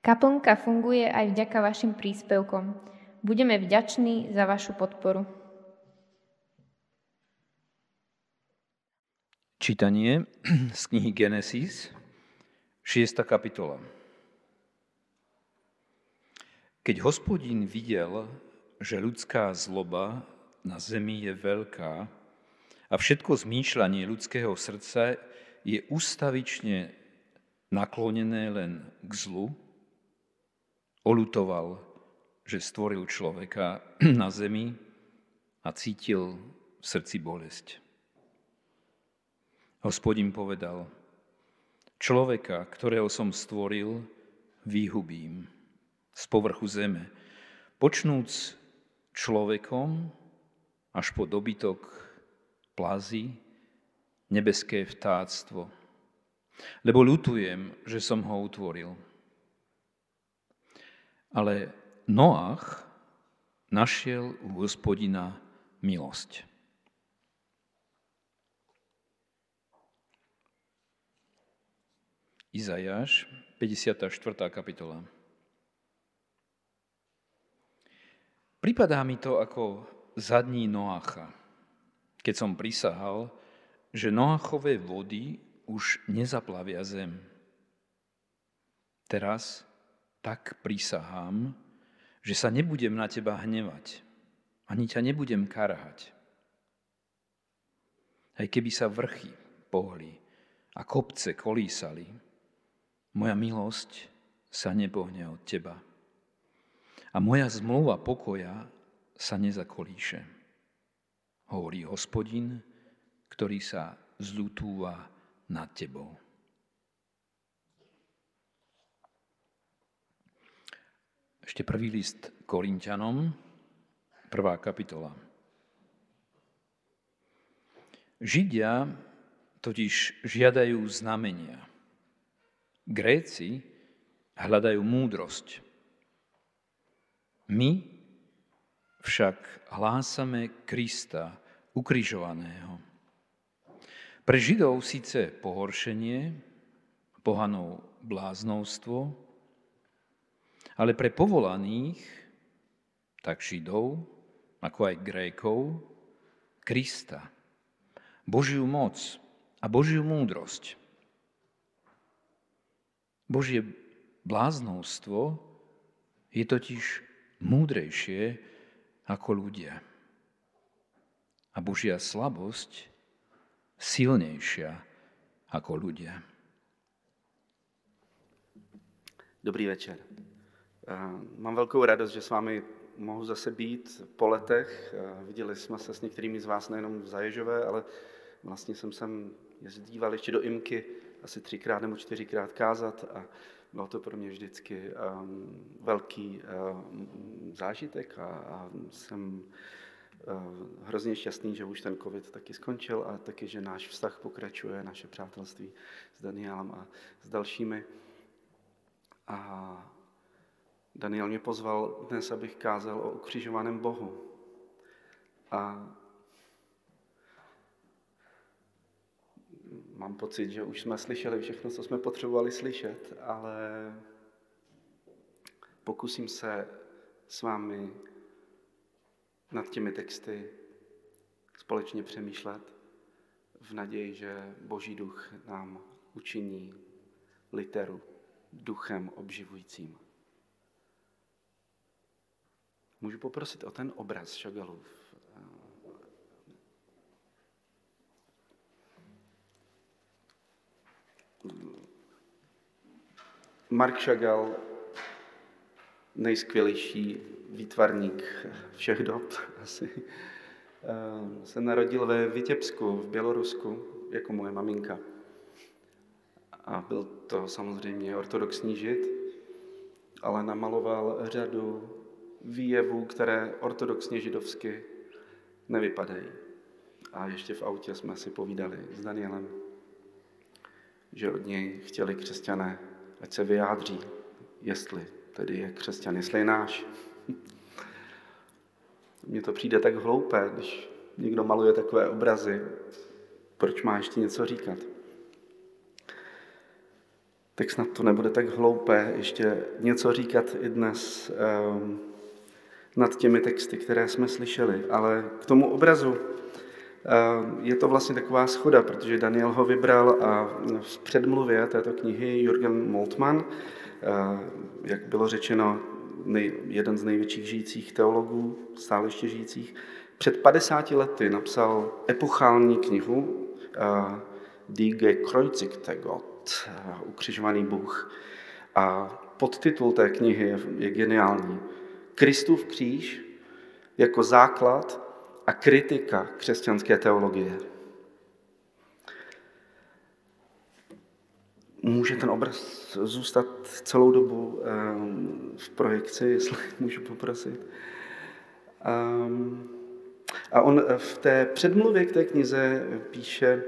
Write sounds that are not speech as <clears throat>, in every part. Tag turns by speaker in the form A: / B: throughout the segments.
A: Kaplnka funguje aj vďaka vašim príspevkom. Budeme vďační za vašu podporu.
B: Čítanie <clears throat> z knihy Genesis, 6. kapitola. Keď hospodín videl, že ľudská zloba na zemi je veľká a všetko zmýšľanie ľudského srdca je ustavične naklonené len k zlu, olutoval, že stvoril človeka na zemi a cítil v srdci bolesť. Hospodin povedal, človeka, ktorého som stvoril, vyhubím z povrchu zeme, počnúc človekom až po dobytok plazy, nebeské vtáctvo. Lebo ľutujem, že som ho utvoril. Ale Noach našiel u hospodina milosť. Izajáš, 54. kapitola. Pripadá mi to ako zadní Noacha, keď som prisahal, že Noachové vody už nezaplavia zem. Teraz tak prisahám, že sa nebudem na teba hnevať, ani ťa nebudem karhať. Aj keby sa vrchy pohli a kopce kolísali, moja milosť sa nepohne od teba a moja zmluva pokoja sa nezakolíše. Hovorí hospodin, ktorý sa zľutúva nad tebou. Ešte prvý list Korintianom, prvá kapitola. Židia totiž žiadajú znamenia. Gréci hľadajú múdrosť. My však hlásame Krista ukrižovaného. Pre Židov síce pohoršenie, pohanou bláznovstvo, ale pre povolaných, tak Židov, ako aj Grékov, Krista, Božiu moc a Božiu múdrosť. Božie bláznovstvo je totiž múdrejšie ako ľudia. A Božia slabosť silnejšia ako ľudia.
C: Dobrý večer. Eh, mám velkou radost, že s vámi mohu zase být po letech. Eh, viděli jsme se s některými z vás nejenom v Zaježové, ale vlastně jsem sem jezdíval ještě do Imky asi třikrát nebo čtyřikrát kázat a bylo to pro mě vždycky um, velký um, zážitek a, jsem uh, hrozně šťastný, že už ten covid taky skončil a taky, že náš vztah pokračuje, naše přátelství s Danielem a s dalšími. A Daniel mě pozval dnes, abych kázal o ukřižovaném Bohu. A mám pocit, že už jsme slyšeli všechno, co jsme potřebovali slyšet, ale pokusím se s vámi nad těmi texty společně přemýšlet v naději, že Boží duch nám učiní literu duchem obživujícím. Můžu poprosit o ten obraz Šagalův. Mark Chagall, nejskvělejší výtvarník všech dob asi, eh, se narodil ve Vitěbsku v Bělorusku jako moje maminka. A byl to samozřejmě ortodoxní žid, ale namaloval řadu výjevů, které ortodoxně židovsky nevypadají. A ještě v autě jsme si povídali s Danielem, že od něj chtěli křesťané ať se vyjádří, jestli tedy je křesťan, jestli je náš. <laughs> Mně to přijde tak hloupé, když někdo maluje takové obrazy, proč má ještě něco říkat. tak snad to nebude tak hloupé ještě něco říkat i dnes um, nad těmi texty, které jsme slyšeli. Ale k tomu obrazu um, je to vlastně taková schoda, protože Daniel ho vybral a v předmluvě této knihy Jürgen Moltmann, uh, jak bylo řečeno, jeden z největších žijících teologů, stále ještě žijících, před 50 lety napsal epochální knihu uh, Die gekreuzigte Gott, ukřižovaný Bůh. A podtitul té knihy je geniální. Kristův kříž jako základ a kritika křesťanské teologie. Může ten obraz zůstat celou dobu um, v projekci, jestli <laughs> můžu poprosit. Um, a on v té předmluvě k té knize píše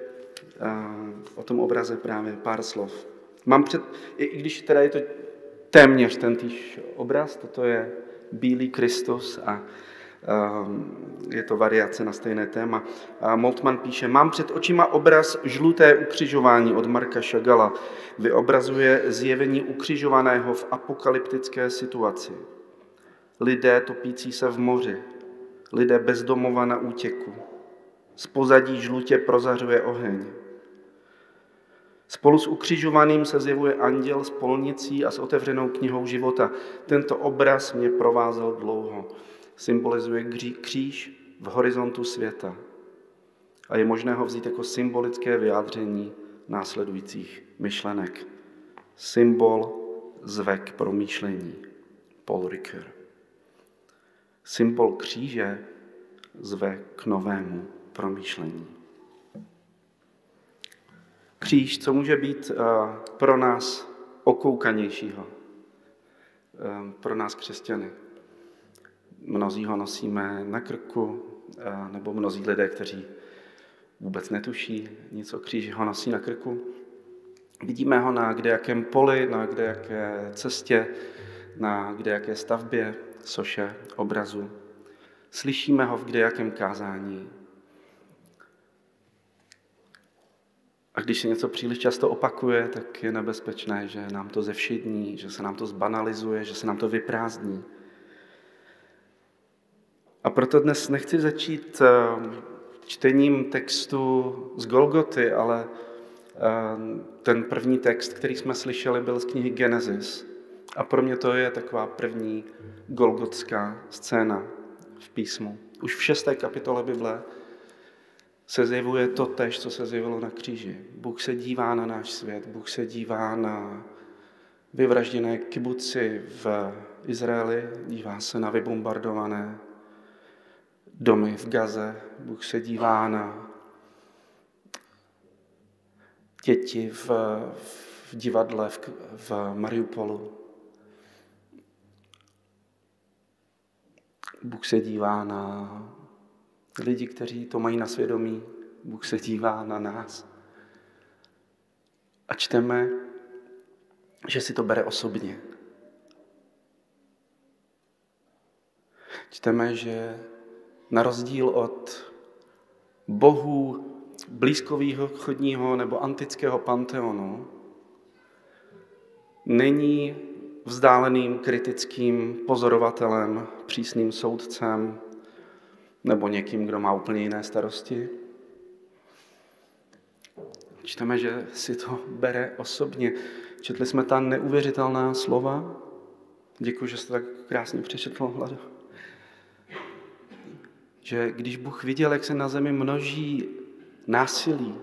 C: uh, o tom obraze právě pár slov. Mám před, i když teda je to téměř ten týž obraz, toto je Bílý Kristus a Ehm, je to variace na stejné téma. Moltmann píše, mám před očima obraz žluté ukřižování od Marka Šagala. Vyobrazuje zjevení ukřižovaného v apokalyptické situaci. Lidé topící se v moři, lidé bezdomova na útěku. Z pozadí žlutě prozařuje oheň. Spolu s ukřižovaným se zjevuje anděl s polnicí a s otevřenou knihou života. Tento obraz mě provázel dlouho symbolizuje kříž v horizontu světa a je možné ho vzít jako symbolické vyjádření následujících myšlenek. Symbol zve k promýšlení. Paul Ricoeur. Symbol kříže zve k novému promýšlení. Kříž, co může být eh, pro nás okoukanějšího, eh, pro nás křesťany. Mnozí ho nosíme na krku, nebo mnozí lidé, kteří vůbec netuší nic o kříži, ho nosí na krku. Vidíme ho na kdejakém poli, na kdejaké cestě, na kdejaké stavbě, soše, obrazu. Slyšíme ho v kdejakém kázání. A když se něco příliš často opakuje, tak je nebezpečné, že nám to zevšední, že se nám to zbanalizuje, že se nám to vyprázdní. A proto dnes nechci začít eh, čtením textu z Golgoty, ale eh, ten první text, který jsme slyšeli, byl z knihy Genesis. A pro mě to je taková první golgotská scéna v písmu. Už v šesté kapitole Bible se zjevuje to tež, co se zjevilo na kříži. Bůh se dívá na náš svět, Bůh se dívá na vyvražděné kibuci v Izraeli, dívá se na vybombardované domy v Gaze. Bůh se dívá na děti v, v divadle v, v Mariupolu. Bůh se dívá na lidi, kteří to mají na svědomí. Bůh se dívá na nás. A čteme, že si to bere osobně. Čteme, že na rozdíl od bohů blízkovýchodního nebo antického panteonu, není vzdáleným kritickým pozorovatelem, přísným soudcem nebo někým, kdo má úplně jiné starosti. Čteme, že si to bere osobně. Četli jsme ta neuvěřitelná slova. Děkuji, že jste tak krásně přečetl, Hlado že když Bůh viděl, jak se na zemi množí násilí,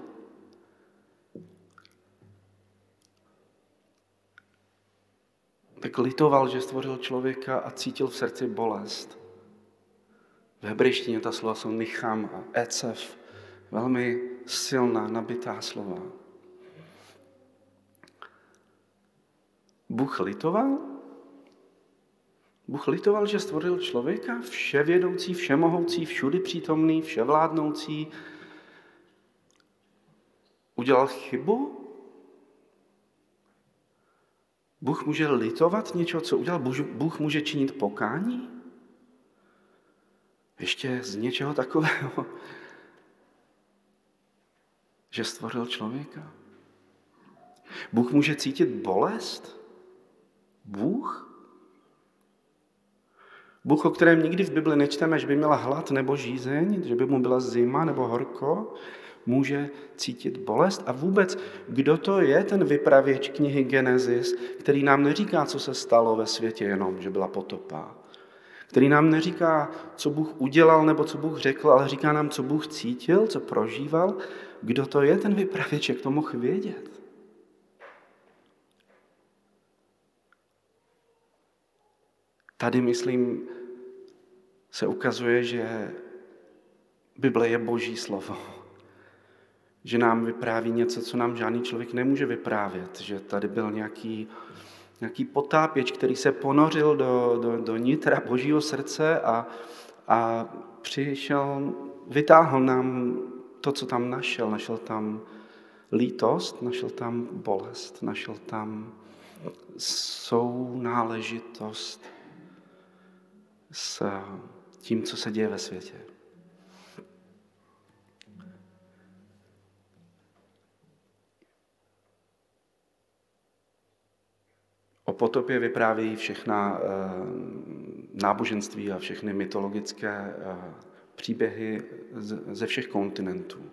C: tak litoval, že stvořil člověka a cítil v srdci bolest. V hebrejštině ta slova jsou nicham a ecef, velmi silná, nabitá slova. Bůh litoval? Bůh litoval, že stvořil člověka, vševědoucí, všemohoucí, všudy přítomný, vševládnoucí. Udělal chybu? Bůh může litovat něco, co udělal? Bůh může činit pokání? Ještě z něčeho takového, že stvořil člověka? Bůh může cítit bolest? Bůh? Bůh, o kterém nikdy v Bibli nečteme, že by měla hlad nebo žízeň, že by mu byla zima nebo horko, může cítit bolest. A vůbec, kdo to je ten vypravěč knihy Genesis, který nám neříká, co se stalo ve světě jenom, že byla potopa. Který nám neříká, co Bůh udělal nebo co Bůh řekl, ale říká nám, co Bůh cítil, co prožíval. Kdo to je ten vypravěč, jak to mohl vědět? Tady, myslím, se ukazuje, že Bible je boží slovo. Že nám vypráví něco, co nám žádný člověk nemůže vyprávět. Že tady byl nějaký, nějaký potápěč, který se ponořil do, do, do nitra božího srdce a, a přišel, vytáhl nám to, co tam našel. Našel tam lítost, našel tam bolest, našel tam sounáležitost s tím, co se děje ve světě. O potopě vyprávějí všechna eh, náboženství a všechny mytologické eh, příběhy ze všech kontinentů.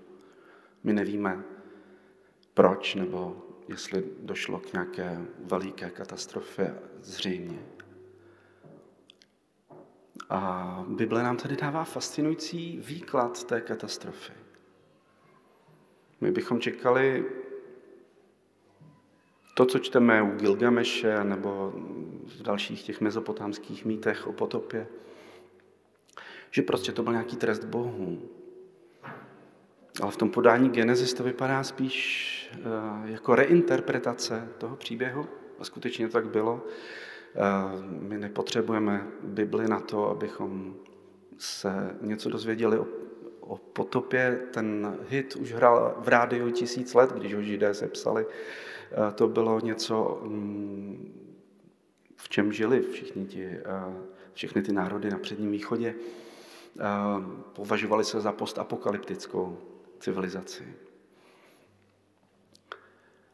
C: My nevíme, proč, nebo jestli došlo k nějaké veliké katastrofě zřejmě. A Bible nám tady dává fascinující výklad té katastrofy. My bychom čekali to, co čteme u Gilgameše nebo v dalších těch mezopotámských mýtech o potopě, že prostě to byl nějaký trest Bohu. Ale v tom podání Genesis to vypadá spíš eh, jako reinterpretace toho příběhu. A skutečně tak bylo. Eh, my nepotřebujeme Bibli na to, abychom se něco dozvěděli o, o potopě. Ten hit už hrál v rádiu tisíc let, když ho židé sepsali. Eh, to bylo něco, mm, v čem žili všichni ti, eh, všechny ty národy na předním východě. Považovali se za postapokalyptickou civilizaci.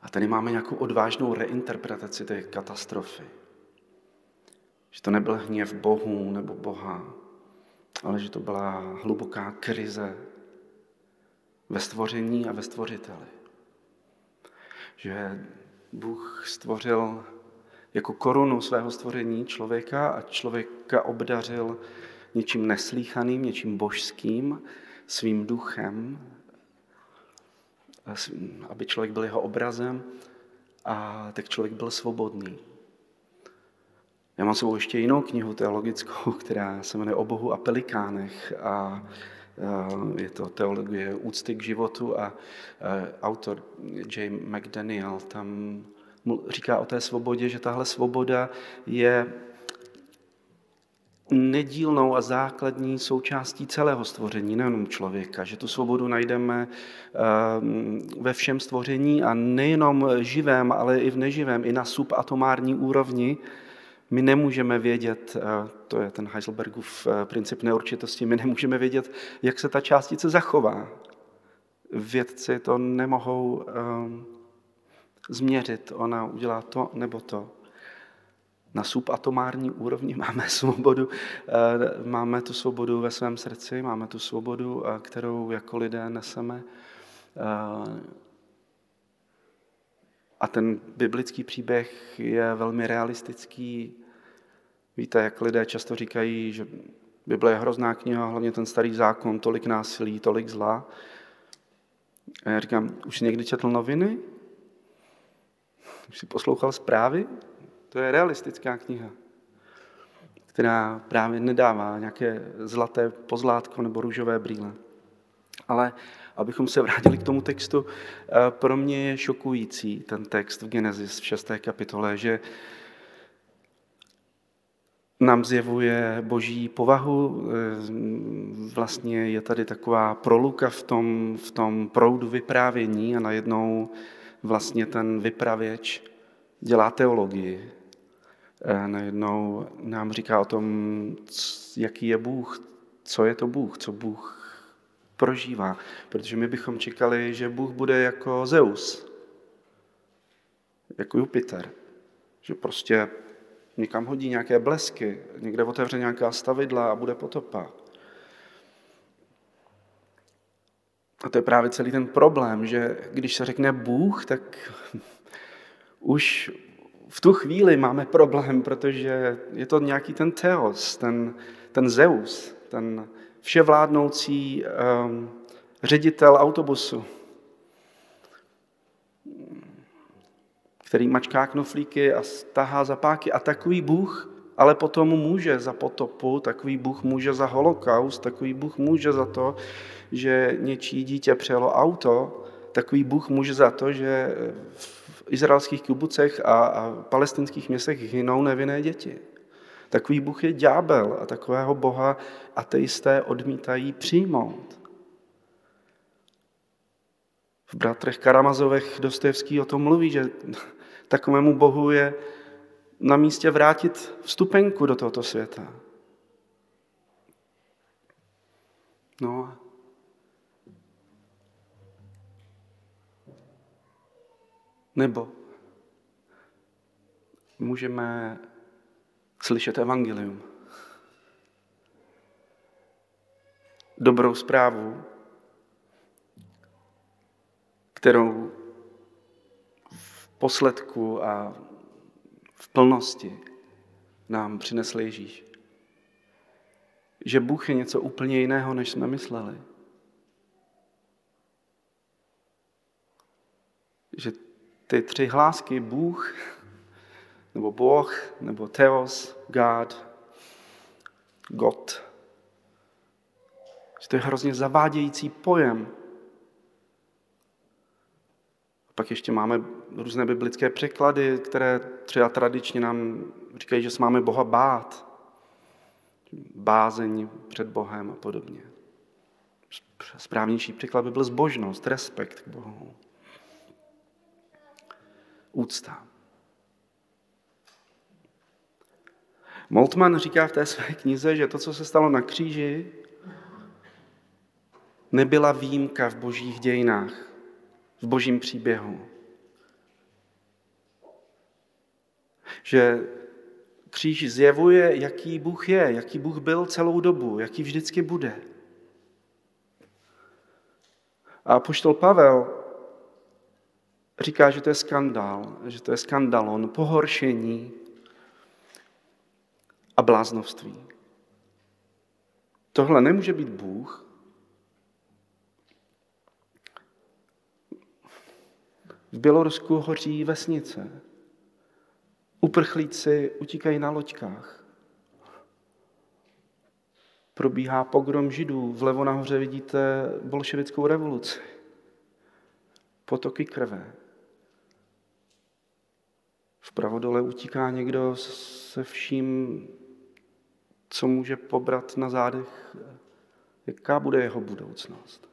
C: A tady máme nějakou odvážnou reinterpretaci té katastrofy. Že to nebyl hněv Bohu nebo Boha, ale že to byla hluboká krize ve stvoření a ve stvořiteli. Že Bůh stvořil jako korunu svého stvoření člověka a člověka obdařil něčím neslíchaným, něčím božským, svým duchem, aby člověk byl jeho obrazem a tak člověk byl svobodný. Já mám sebou ještě jinou knihu teologickou, <laughs> která se jmenuje O Bohu a pelikánech a je to teologie úcty k životu a autor J. McDaniel tam říká o té svobodě, že tahle svoboda je nedílnou a základní součástí celého stvoření, nejenom člověka, že tu svobodu najdeme ve všem stvoření a nejenom živém, ale i v neživém, i na subatomární úrovni, my nemůžeme vědět, to je ten Heiselbergův eh, princip neurčitosti, my nemůžeme vědět, jak se ta částice zachová. Vědci to nemohou um, změřit, ona udělá to nebo to. Na subatomární úrovni <laughs> máme svobodu, eh, máme tu svobodu ve svém srdci, máme tu svobodu, eh, kterou jako lidé neseme. A ten biblický příběh je velmi realistický, Víte, jak lidé často říkají, že Bible je hrozná kniha, hlavně ten starý zákon, tolik násilí, tolik zla. A já říkám, už někdy četl noviny? Už jsi poslouchal zprávy? To je realistická kniha, která právě nedává nějaké zlaté pozlátko nebo růžové brýle. Ale abychom se vrátili k tomu textu, eh, pro mě je šokující ten text v Genesis v 6. kapitole, že nám zjevuje boží povahu. Eh, vlastně je tady taková proluka v tom, v tom proudu vyprávění a najednou vlastně ten vypravěč dělá teologii. Eh, najednou nám říká o tom, jaký je Bůh, co je to Bůh, co Bůh prožívá. Protože my bychom čekali, že Bůh bude jako Zeus, jako Jupiter. Že prostě někam hodí nějaké blesky, někde otevře nějaká stavidla a bude potopa. A to je právě celý ten problém, že když se řekne Bůh, tak <laughs> už v tu chvíli máme problém, protože je to nějaký ten Theos, ten, ten Zeus, ten vševládnoucí um, ředitel autobusu, který mačká knoflíky a stahá zapáky. A takový Bůh ale potom může za potopu, takový Bůh může za holokaust, takový Bůh může za to, že něčí dítě přejelo auto, takový Bůh může za to, že v izraelských kibucech a, a palestinských městech hynou nevinné děti. Takový Bůh je ďábel a takového Boha ateisté odmítají přijmout. V bratrech Karamazovech Dostevský o tom mluví, že takovému Bohu je na místě vrátit vstupenku do tohoto světa. No Nebo můžeme slyšet evangelium. Dobrou zprávu, kterou posledku a v plnosti nám přinesl Ježíš. Že Bůh je něco úplně jiného, než jsme mysleli. Že ty tři hlásky Bůh, nebo Boh, nebo Theos, God, God, že to je hrozně zavádějící pojem. A pak ještě máme různé biblické překlady, které třeba tradičně nám říkají, že se máme Boha bát. Bázeň před Bohem a podobně. Správnější překlad by byl zbožnost, respekt k Bohu úcta. Moltmann říká v té své knize, že to, co se stalo na kříži, nebyla výjimka v božích dějinách, v božím příběhu. Že kříž zjevuje, jaký Bůh je, jaký Bůh byl celou dobu, jaký vždycky bude. A poštol Pavel říká, že to je skandál, že to je skandalon, pohoršení a bláznovství. Tohle nemůže být Bůh. V Bělorusku hoří vesnice. Uprchlíci utíkají na loďkách. Probíhá pogrom židů. Vlevo nahoře vidíte bolševickou revoluci. Potoky krve. Vpravo dole utíká někdo se vším, co může pobrat na zádech, jaká bude jeho budoucnost.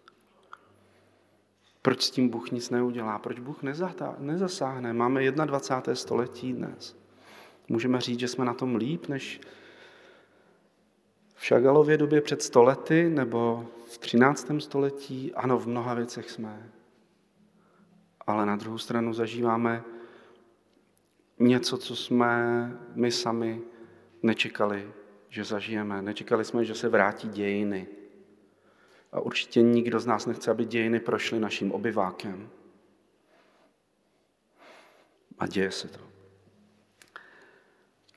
C: Proč s tím Bůh nic neudělá? Proč Bůh nezasáhne? Máme 21. století dnes. Můžeme říct, že jsme na tom líp než v Šagalově době před stolety nebo v 13. století. Ano, v mnoha věcech jsme. Ale na druhou stranu zažíváme něco, co jsme my sami nečekali, že zažijeme. Nečekali jsme, že se vrátí dějiny. A určitě nikdo z nás nechce, aby dějiny prošly naším obyvákem. A děje se to.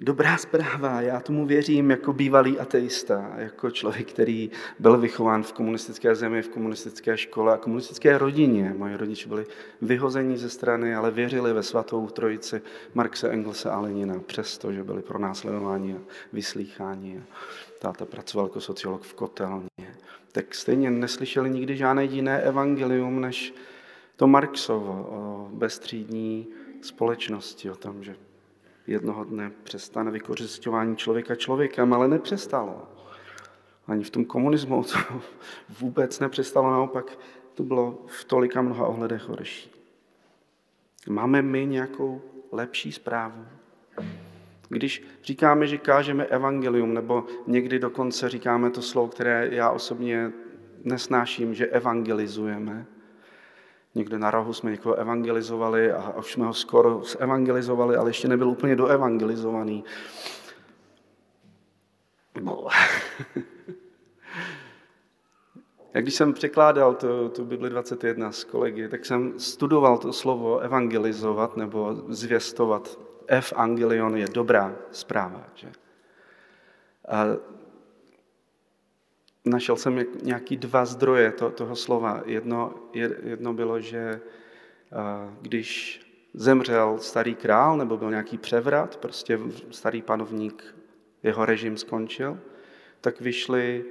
C: Dobrá zpráva, já tomu věřím jako bývalý ateista, jako člověk, který byl vychován v komunistické zemi, v komunistické škole a komunistické rodině. Moji rodiče byli vyhození ze strany, ale věřili ve svatou trojici Marxe, Engelse a Lenina, přesto, že byli pro následování a vyslýchání. Táta pracoval jako sociolog v kotelně. Tak stejně neslyšeli nikdy žádné jiné evangelium, než to Marxovo o bezstřídní společnosti, o tom, že jednoho dne přestane vykořišťování člověka člověkem, ale nepřestalo. Ani v tom komunismu to <laughs> vůbec nepřestalo, naopak to bylo v tolika mnoha ohledech horší. Máme my nějakou lepší zprávu? Když říkáme, že kážeme evangelium, nebo někdy dokonce říkáme to slovo, které já osobně nesnáším, že evangelizujeme, Někde na rohu jsme někoho evangelizovali a už jsme ho skoro zevangelizovali, ale ještě nebyl úplně doevangelizovaný. No. <laughs> Jak když jsem překládal tu, tu Bibli 21 s kolegy, tak jsem studoval to slovo evangelizovat nebo zvěstovat. Evangelion je dobrá zpráva. Že? A našel jsem nějaký dva zdroje to, toho slova. Jedno, jedno bylo, že když zemřel starý král nebo byl nějaký převrat, prostě starý panovník, jeho režim skončil, tak vyšly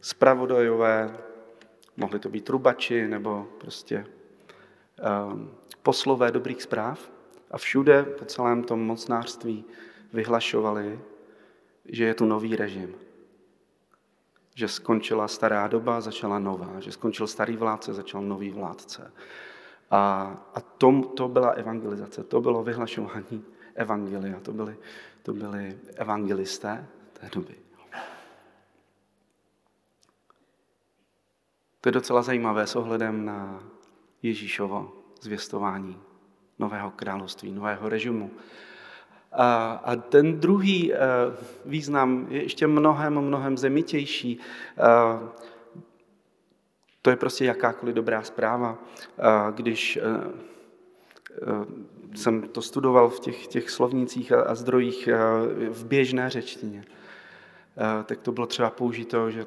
C: spravodajové, mohli to být trubači nebo prostě um, poslové dobrých zpráv a všude po celém tom mocnářství vyhlašovali, že je tu nový režim. Že skončila stará doba, začala nová, že skončil starý vládce, začal nový vládce. A, a to, to byla evangelizace, to bylo vyhlašování evangelia, to byli, to byli evangelisté té doby. To je docela zajímavé s ohledem na Ježíšovo zvěstování nového království, nového režimu. A, a ten druhý eh, význam je ještě mnohem, mnohem zemitější. Eh, to je prostě jakákoliv dobrá zpráva. Když eh, jsem to studoval v těch, těch slovnicích a zdrojích v běžné řečtině, tak to bylo třeba použito, že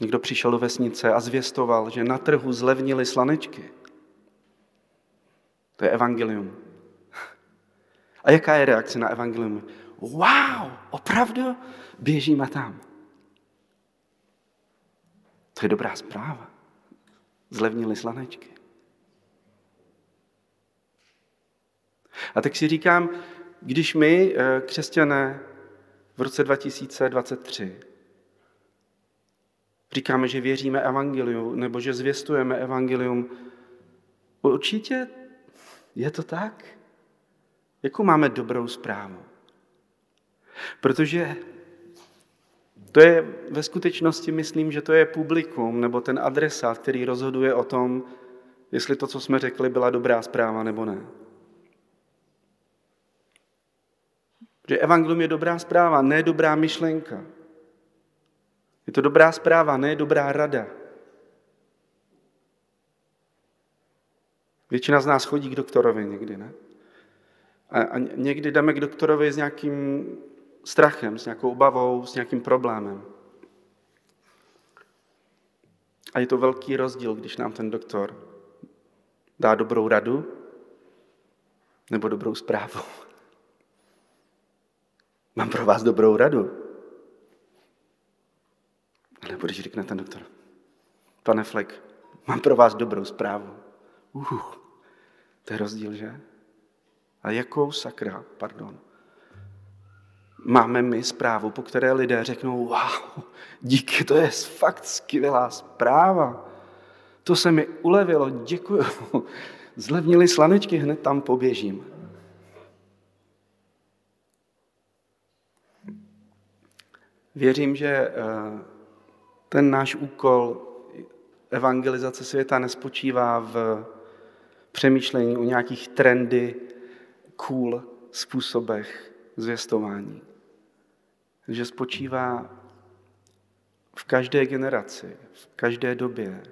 C: někdo přišel do vesnice a zvěstoval, že na trhu zlevnili slanečky. To je evangelium. A jaká je reakce na evangelium? Wow, opravdu? Běžíme tam. To je dobrá zpráva. Zlevnili slanečky. A tak si říkám, když my, eh, křesťané, v roce 2023 říkáme, že věříme evangeliu, nebo že zvěstujeme evangelium, určitě je to tak. Jakou máme dobrou zprávu? Protože to je ve skutečnosti, myslím, že to je publikum nebo ten adresát, který rozhoduje o tom, jestli to, co jsme řekli, byla dobrá zpráva nebo ne. Že evangelium je dobrá zpráva, ne dobrá myšlenka. Je to dobrá zpráva, ne dobrá rada. Většina z nás chodí k doktorovi někdy, ne? A, a někdy jdeme k doktorovi s nějakým strachem, s nějakou obavou, s nějakým problémem. A je to velký rozdíl, když nám ten doktor dá dobrou radu nebo dobrou zprávu. <laughs> Mám pro vás dobrou radu. Nebo když řekne ten doktor, pane Flek, mám pro vás dobrou zprávu. Uh, to je rozdíl, že? A jakou sakra, pardon, máme my zprávu, po které lidé řeknou, wow, díky, to je fakt skvělá zpráva. To se mi ulevilo, děkuji. <laughs> Zlevnili slanečky, hned tam poběžím. Věřím, že eh, ten náš úkol evangelizace světa nespočívá v přemýšlení o nějakých trendy, cool způsobech zvěstování. Že spočívá v každé generaci, v každé době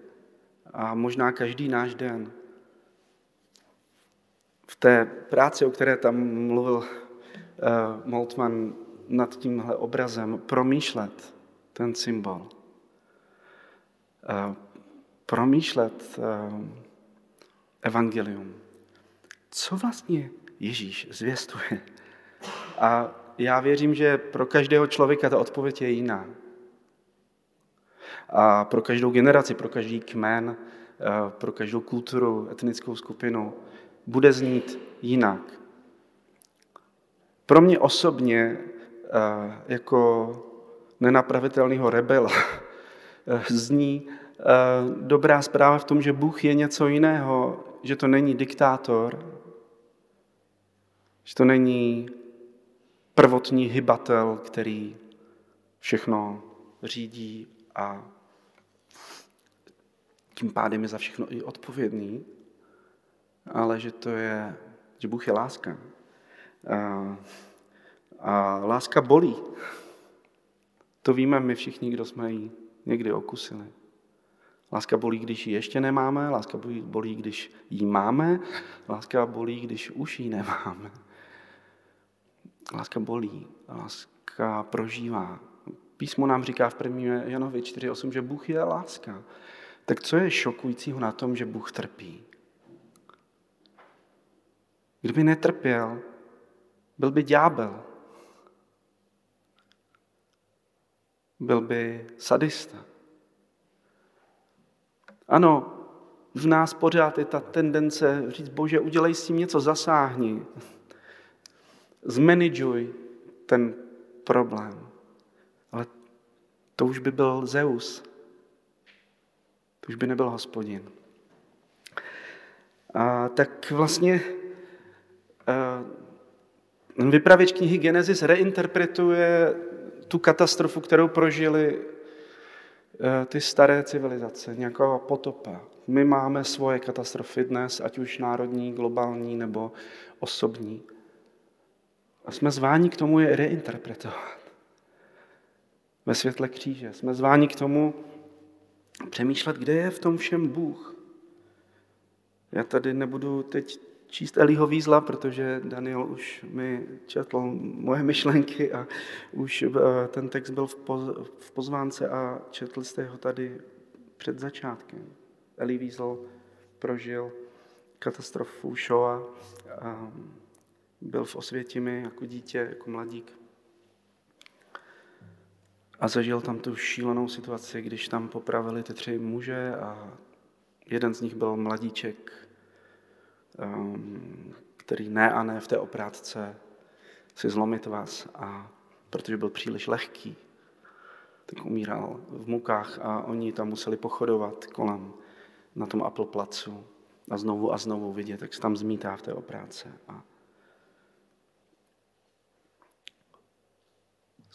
C: a možná každý náš den. V té práci, o které tam mluvil uh, Moltmann nad tímhle obrazem, promýšlet ten symbol. Uh, promýšlet uh, evangelium. Co vlastně Ježíš zvěstuje. A já věřím, že pro každého člověka ta odpověď je jiná. A pro každou generaci, pro každý kmen, eh, pro každou kulturu, etnickou skupinu bude znít jinak. Pro mě osobně eh, jako nenapravitelného rebela <laughs> eh, zní dobrá zpráva v tom, že Bůh je něco jiného, že to není diktátor, že to není prvotní hybatel, který všechno řídí a tím pádem je za všechno i odpovědný, ale že to je, že Bůh je láska. A, a láska bolí. To víme my všichni, kdo jsme ji někdy okusili. Láska bolí, když ji ještě nemáme, láska bolí, když ji máme, láska bolí, když už ji nemáme. Láska bolí, láska prožívá. Písmo nám říká v 1. Janovi 4.8, že Bůh je láska. Tak co je šokujícího na tom, že Bůh trpí? Kdyby netrpěl, byl by ďábel. Byl by sadista. Ano, v nás pořád je ta tendence říct, bože, udělej s tím něco, zasáhni. Zmanageuj ten problém. Ale to už by byl Zeus. To už by nebyl hospodin. A tak vlastně uh, vypravěč knihy Genesis reinterpretuje tu katastrofu, kterou prožili ty staré civilizace, nějaká potopa. My máme svoje katastrofy dnes, ať už národní, globální nebo osobní. A jsme zváni k tomu je reinterpretovat. Ve světle kříže. Jsme zváni k tomu přemýšlet, kde je v tom všem Bůh. Já tady nebudu teď číst Eliho výzla, protože Daniel už mi četl moje myšlenky a už eh, ten text byl v pozvánce a četl jste ho tady před začátkem. Eli Wiesel prožil katastrofu Shoah a byl v Osvětimi jako dítě, jako mladík. A zažil tam tu šílenou situaci, když tam popravili ty tři muže a jeden z nich byl mladíček, který ne a ne v té oprátce si zlomit vás a protože byl příliš lehký, tak umíral v mukách a oni tam museli pochodovat kolem na tom Apple placu a znovu a znovu vidět, jak se tam zmítá v té opráce. A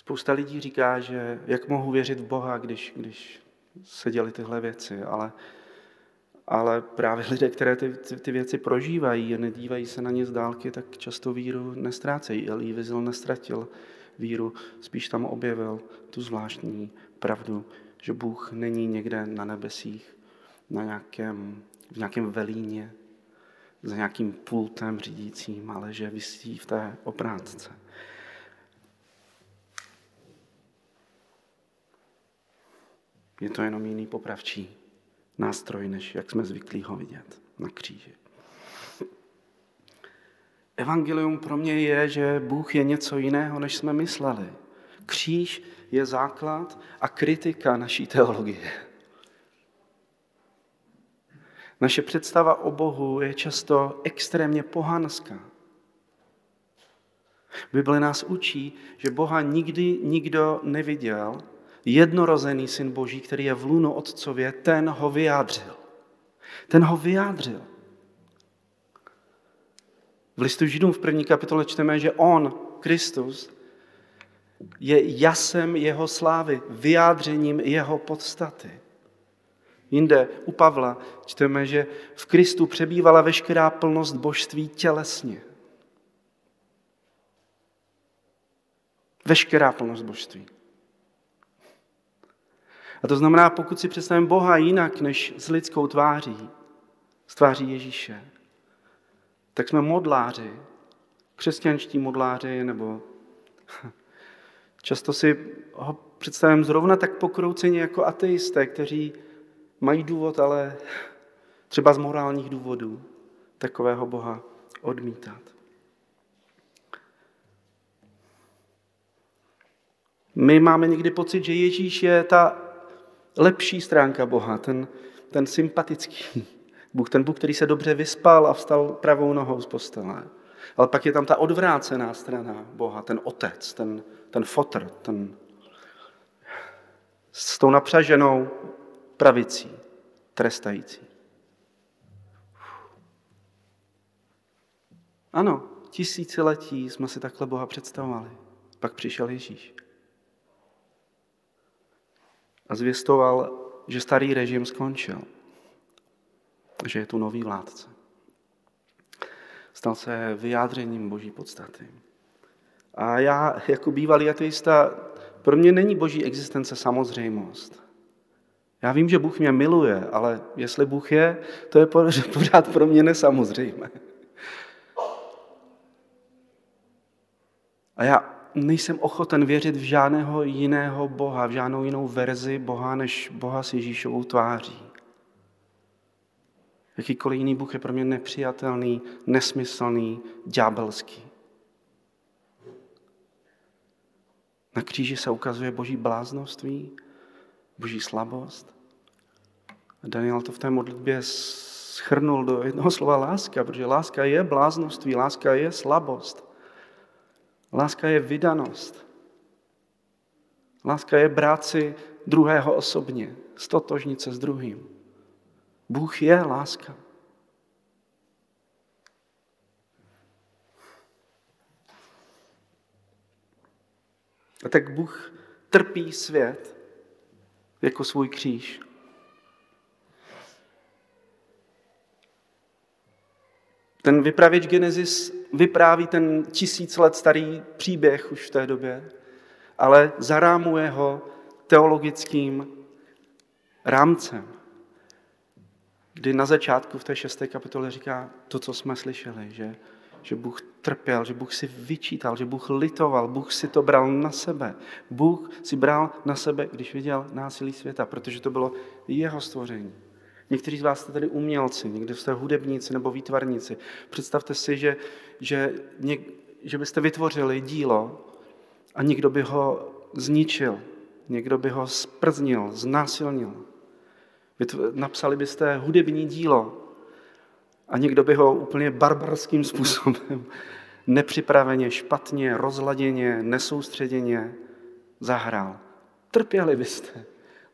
C: Spousta lidí říká, že jak mohu věřit v Boha, když, když se děly tyhle věci, ale, ale právě lidé, které ty, ty, ty věci prožívají a nedívají se na ně z dálky, tak často víru nestrácejí. Elí Wiesel nestratil víru, spíš tam objevil tu zvláštní pravdu, že Bůh není někde na nebesích, na nějakém, v nějakém velíně, za nějakým pultem řídícím, ale že vysí v té oprátce. Je to jenom jiný popravčí nástroj, než jak jsme zvyklí ho vidět na kříži. Evangelium pro mě je, že Bůh je něco jiného, než jsme mysleli. Kříž je základ a kritika naší teologie. Naše představa o Bohu je často extrémně pohanská. Bible nás učí, že Boha nikdy nikdo neviděl jednorozený syn Boží, který je v lunu otcově, ten ho vyjádřil. Ten ho vyjádřil. V listu Židům v první kapitole čteme, že on, Kristus, je jasem jeho slávy, vyjádřením jeho podstaty. Jinde u Pavla čteme, že v Kristu přebývala veškerá plnost božství tělesně. Veškerá plnost božství. A to znamená, pokud si představím Boha jinak než s lidskou tváří, s tváří Ježíše, tak jsme modláři, křesťanští modláři, nebo <laughs> často si ho představím zrovna tak pokrouceně jako ateisté, kteří mají důvod, ale <laughs> třeba z morálních důvodů takového Boha odmítat. My máme někdy pocit, že Ježíš je ta lepší stránka Boha, ten, ten sympatický Bůh, ten Bůh, který se dobře vyspal a vstal pravou nohou z postele. Ale pak je tam ta odvrácená strana Boha, ten otec, ten, ten fotr, ten s tou napřaženou pravicí, trestající. Ano, tisíciletí jsme si takhle Boha představovali. Pak přišel Ježíš a zvěstoval, že starý režim skončil, že je tu nový vládce. Stal se vyjádřením boží podstaty. A já jako bývalý ateista, pro mě není boží existence samozřejmost. Já vím, že Bůh mě miluje, ale jestli Bůh je, to je pořád pro mě nesamozřejmé. A já nejsem ochoten věřit v žádného jiného Boha, v žádnou jinou verzi Boha, než Boha s Ježíšovou tváří. Jakýkoliv jiný Bůh je pro mě nepřijatelný, nesmyslný, ďábelský. Na kříži se ukazuje boží bláznoství, boží slabost. Daniel to v té modlitbě schrnul do jednoho slova láska, protože láska je bláznoství, láska je slabost. Láska je vydanost. Láska je brát si druhého osobně, stotožnit se s druhým. Bůh je láska. A tak Bůh trpí svět jako svůj kříž. Ten vypravěč Genesis vypráví ten tisíc let starý příběh už v té době, ale zarámuje ho teologickým rámcem, kdy na začátku v té šesté kapitole říká to, co jsme slyšeli, že, že Bůh trpěl, že Bůh si vyčítal, že Bůh litoval, Bůh si to bral na sebe. Bůh si bral na sebe, když viděl násilí světa, protože to bylo jeho stvoření. Někteří z vás jste tady umělci, někdy jste hudebníci nebo výtvarníci. Představte si, že, že, něk, že byste vytvořili dílo a někdo by ho zničil, někdo by ho sprznil, znásilnil. Napsali byste hudební dílo a někdo by ho úplně barbarským způsobem, <laughs> nepřipraveně, špatně, rozladěně, nesoustředěně zahrál. Trpěli byste.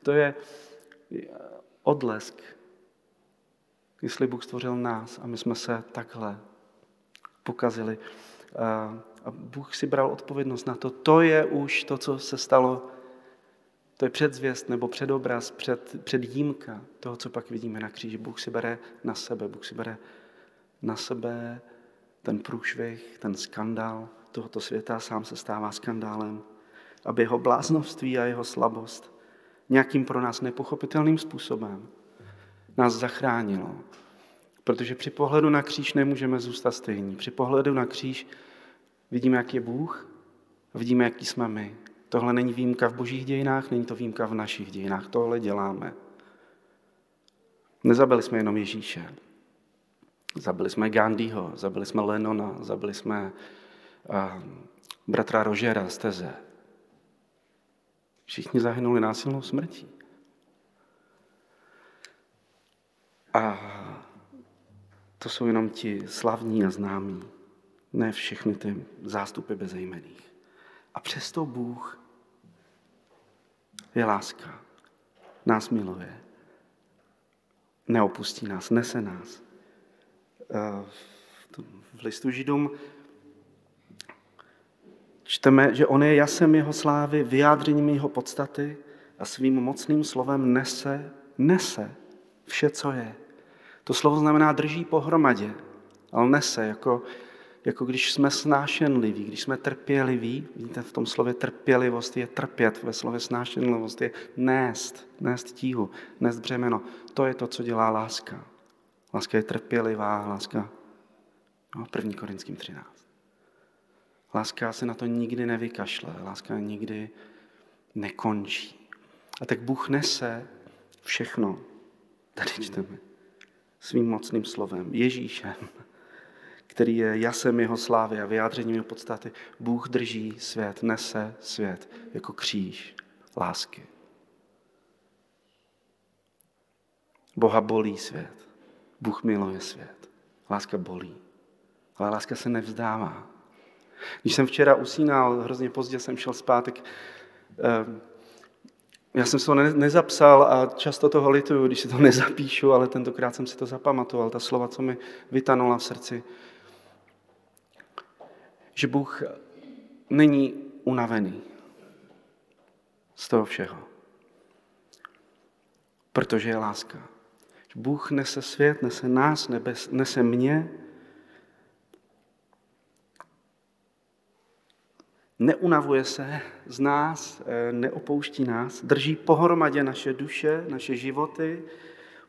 C: To je odlesk jestli Bůh stvořil nás a my jsme se takhle pokazili. A Bůh si bral odpovědnost na to. To je už to, co se stalo. To je předzvěst nebo předobraz, před, předjímka toho, co pak vidíme na kříži. Bůh si bere na sebe, Bůh si bere na sebe ten průšvih, ten skandál tohoto světa sám se stává skandálem, aby jeho bláznovství a jeho slabost nějakým pro nás nepochopitelným způsobem nás zachránilo. Protože při pohledu na kříž nemůžeme zůstat stejní. Při pohledu na kříž vidíme, jak je Bůh vidíme, jaký jsme my. Tohle není výjimka v božích dějinách, není to výjimka v našich dějinách. Tohle děláme. Nezabili jsme jenom Ježíše. Zabili jsme Gandhiho, zabili jsme Lenona, zabili jsme uh, bratra Rožera z Teze. Všichni zahynuli násilnou smrtí. A to jsou jenom ti slavní a známí, ne všechny ty zástupy bezejmených. A přesto Bůh je láska, nás miluje, neopustí nás, nese nás. Eh, v listu Židům čteme, že on je jasem jeho slávy, vyjádřením jeho podstaty a svým mocným slovem nese, nese vše, co je. To slovo znamená drží pohromadě, ale nese, jako, jako když jsme snášenliví, když jsme trpěliví. Vidíte, v tom slově trpělivost je trpět, ve slově snášenlivost je nést, nést tíhu, nést břemeno. To je to, co dělá láska. Láska je trpělivá, láska, no, 1. Korinským 13. Láska se na to nikdy nevykašle, láska nikdy nekončí. A tak Bůh nese všechno. Tady čteme svým mocným slovem, Ježíšem, který je jasem jeho slávy a vyjádřením jeho podstaty. Bůh drží svět, nese svět jako kříž lásky. Boha bolí svět. Bůh miluje svět. Láska bolí. Ale láska se nevzdává. Když jsem včera usínal, hrozně pozdě jsem šel zpátek, eh, já jsem si to nezapsal a často toho lituju, když si to <laughs> nezapíšu, ale tentokrát jsem si to zapamatoval, ta slova, co mi vytanula v srdci. Že Bůh není unavený z toho všeho. Protože je láska. Bůh nese svět, nese nás, nebes, nese mě neunavuje se z nás, eh, neopouští nás, drží pohromadě naše duše, naše životy,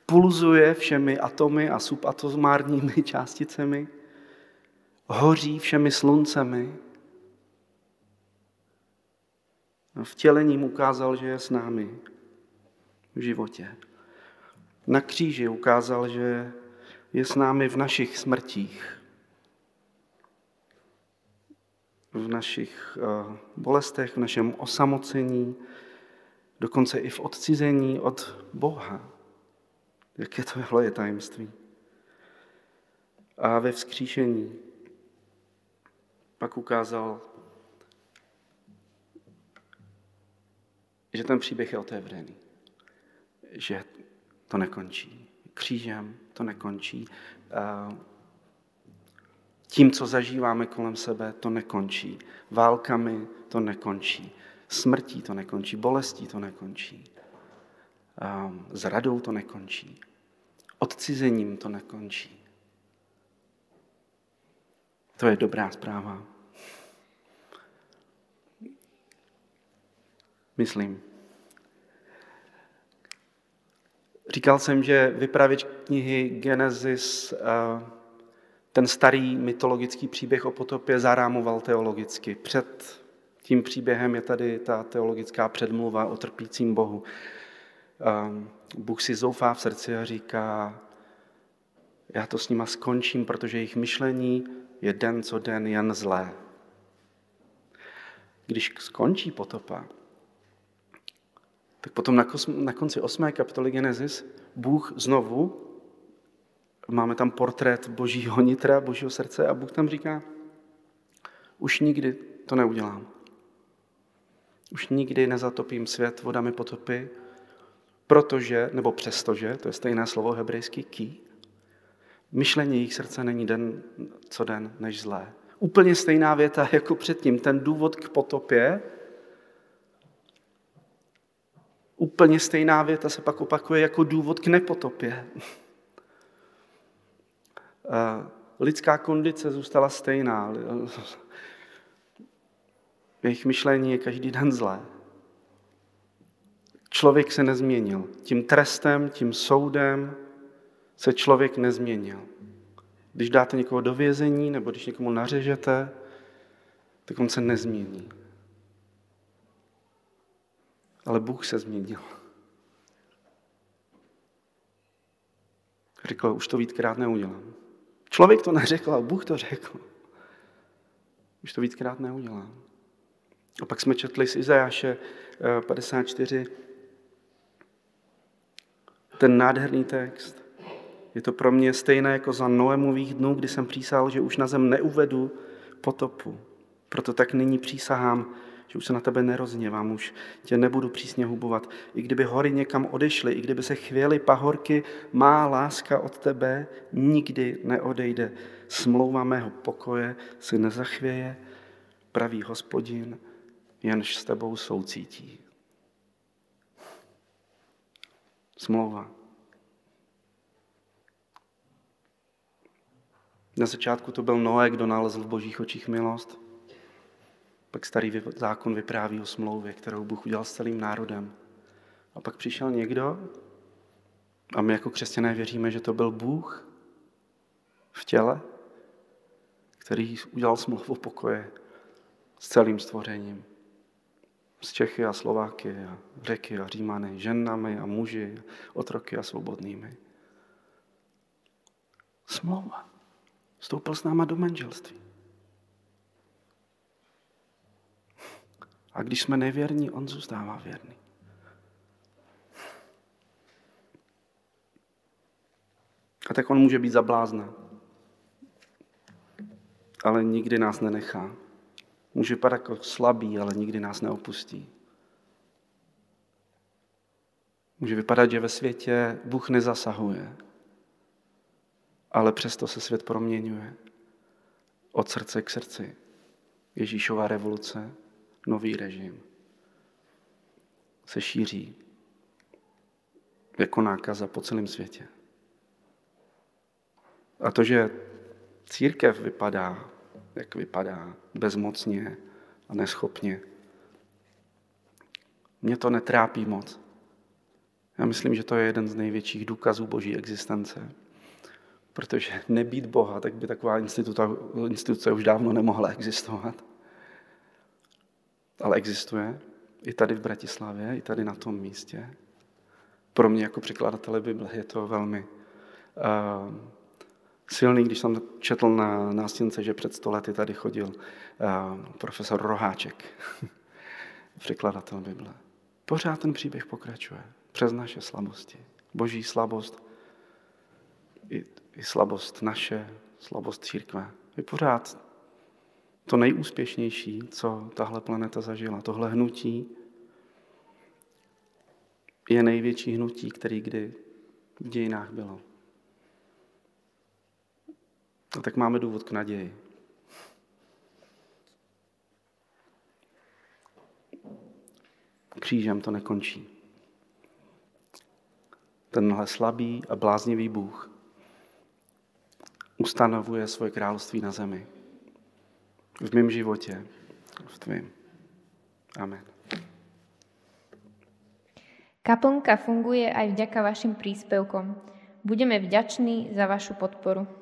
C: pulzuje všemi atomy a subatomárními <laughs> částicemi, hoří všemi sluncemi. Vtělením ukázal, že je s námi v životě. Na kříži ukázal, že je s námi v našich smrtích, v našich eh, bolestech, v našem osamocení, dokonce i v odcizení od Boha. Jaké to je tajemství. A ve vzkříšení pak ukázal, že ten příběh je otevřený, že to nekončí. Křížem to nekončí. Tím, co zažíváme kolem sebe, to nekončí. Válkami to nekončí. Smrtí to nekončí. Bolestí to nekončí. Zradou to nekončí. Odcizením to nekončí. To je dobrá zpráva. Myslím. Říkal jsem, že vypravěč knihy Genesis eh, ten starý mytologický příběh o potopě zarámoval teologicky. Před tím příběhem je tady ta teologická předmluva o trpícím Bohu. Eh, Bůh si zoufá v srdci a říká, já to s nima skončím, protože jejich myšlení je den co den jen zlé. Když skončí potopa, tak potom na, konci 8. kapitoly Genesis Bůh znovu, máme tam portrét božího nitra, božího srdce a Bůh tam říká, už nikdy to neudělám. Už nikdy nezatopím svět vodami potopy, protože, nebo přestože, to je stejné slovo hebrejský ký, myšlení jejich srdce není den co den než zlé. Úplně stejná věta jako předtím. Ten důvod k potopě Úplně stejná věta se pak opakuje jako důvod k nepotopě. Lidská kondice zůstala stejná. <laughs> Jejich myšlení je každý den zlé. Člověk se nezměnil. Tím trestem, tím soudem se člověk nezměnil. Když dáte někoho do vězení nebo když někomu nařežete, tak on se nezmění. Ale Bůh se změnil. Řekl, už to víckrát neudělám. Člověk to neřekl, ale Bůh to řekl. Už to víckrát neudělám. A pak jsme četli z Izajáše 54 eh, ten nádherný text. Je to pro mě stejné jako za Noemových dnů, kdy jsem přísahal, že už na zem neuvedu potopu. Proto tak nyní přísahám, že už se na tebe nerozněvám, už tě nebudu přísně hubovat. I kdyby hory někam odešly, i kdyby se chvěly pahorky, má láska od tebe nikdy neodejde. Smlouva mého pokoje si nezachvěje, pravý hospodin, jenž s tebou soucítí. Smlouva. Na začátku to byl Noé, kdo nalezl v božích očích milost. Pak starý zákon vypráví o smlouvě, kterou Bůh udělal s celým národem. A pak přišel někdo, a my jako křesťané věříme, že to byl Bůh v těle, který udělal smlouvu pokoje s celým stvořením. S Čechy a Slováky a řeky a Římany, ženami a muži, otroky a svobodnými. Smlouva. Vstoupil s náma do manželství. A když jsme nevěrní, on zůstává věrný. A tak on může být zablázna. Ale nikdy nás nenechá. Může vypadat jako slabý, ale nikdy nás neopustí. Může vypadat, že ve světě Bůh nezasahuje, ale přesto se svět proměňuje od srdce k srdci. Ježíšová revoluce nový režim se šíří jako nákaza po celém světě. A to, že církev vypadá, jak vypadá, bezmocně a neschopně. Mě to netrápí moc. Já myslím, že to je jeden z největších důkazů boží existence. Protože nebýt Boha, tak by taková instituce už dávno nemohla existovat. Ale existuje i tady v Bratislavě, i tady na tom místě. Pro mě jako překladatele Bible je to velmi uh, silný, když jsem četl na nástěnce, že před sto lety tady chodil uh, profesor Roháček, <laughs> překladatel Bible. Pořád ten příběh pokračuje přes naše slabosti. Boží slabost i, i slabost naše, slabost církve. Je pořád to nejúspěšnější, co tahle planeta zažila. Tohle hnutí je největší hnutí, který kdy v dějinách bylo. A tak máme důvod k naději. Křížem to nekončí. Tenhle slabý a bláznivý Bůh ustanovuje svoje království na zemi. V mém životě, v tvém. Amen.
A: Kaplnka funguje aj vďaka vašim príspevkom. Budeme vďační za vašu podporu.